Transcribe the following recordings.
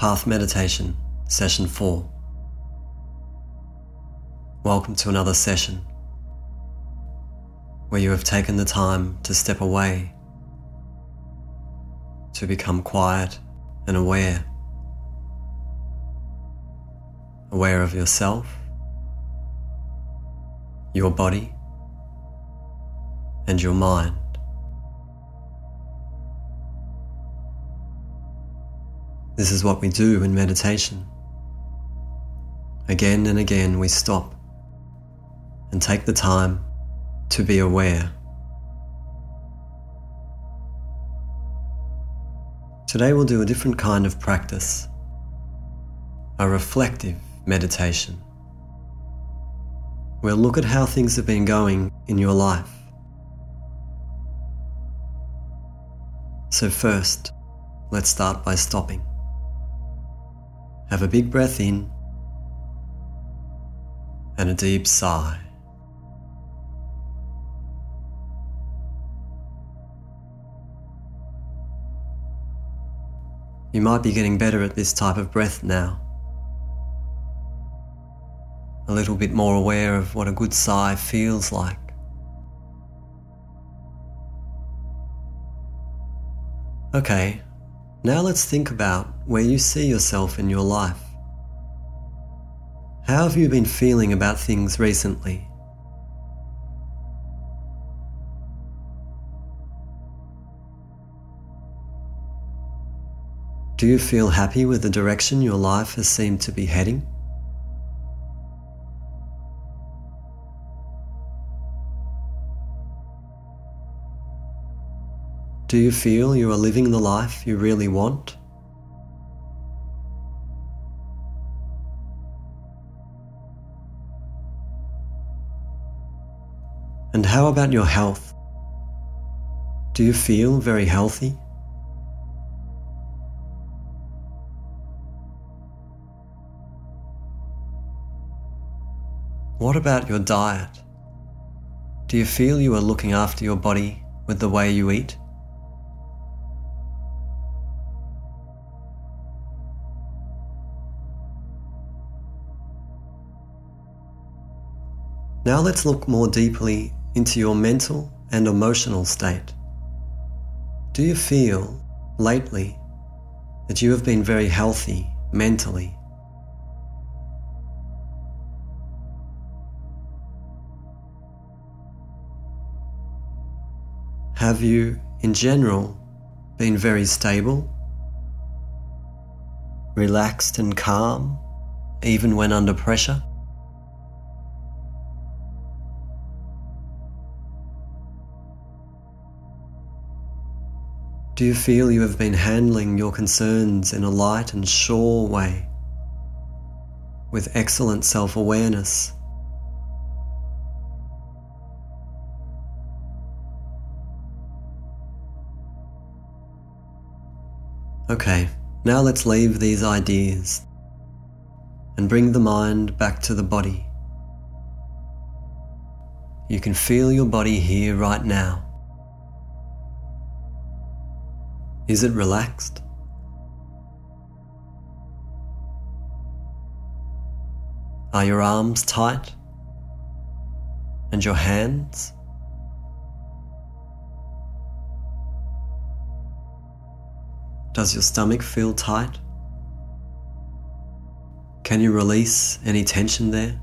Path Meditation, Session 4. Welcome to another session where you have taken the time to step away, to become quiet and aware. Aware of yourself, your body, and your mind. This is what we do in meditation. Again and again, we stop and take the time to be aware. Today, we'll do a different kind of practice a reflective meditation. We'll look at how things have been going in your life. So, first, let's start by stopping. Have a big breath in and a deep sigh. You might be getting better at this type of breath now. A little bit more aware of what a good sigh feels like. Okay, now let's think about where you see yourself in your life. How have you been feeling about things recently? Do you feel happy with the direction your life has seemed to be heading? Do you feel you are living the life you really want? And how about your health? Do you feel very healthy? What about your diet? Do you feel you are looking after your body with the way you eat? Now let's look more deeply into your mental and emotional state. Do you feel lately that you have been very healthy mentally? Have you, in general, been very stable, relaxed and calm, even when under pressure? Do you feel you have been handling your concerns in a light and sure way, with excellent self awareness? Okay, now let's leave these ideas and bring the mind back to the body. You can feel your body here right now. Is it relaxed? Are your arms tight? And your hands? Does your stomach feel tight? Can you release any tension there?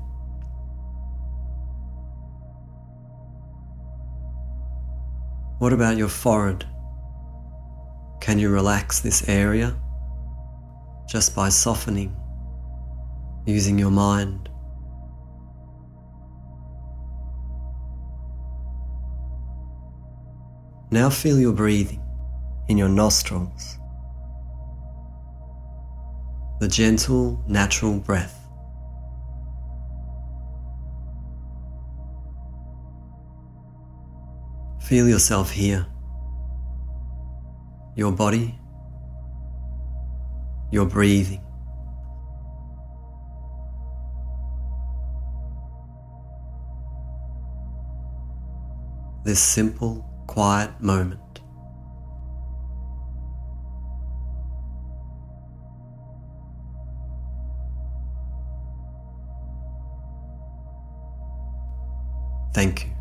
What about your forehead? Can you relax this area just by softening, using your mind? Now feel your breathing in your nostrils, the gentle, natural breath. Feel yourself here your body, your breathing. This simple, quiet moment. Thank you.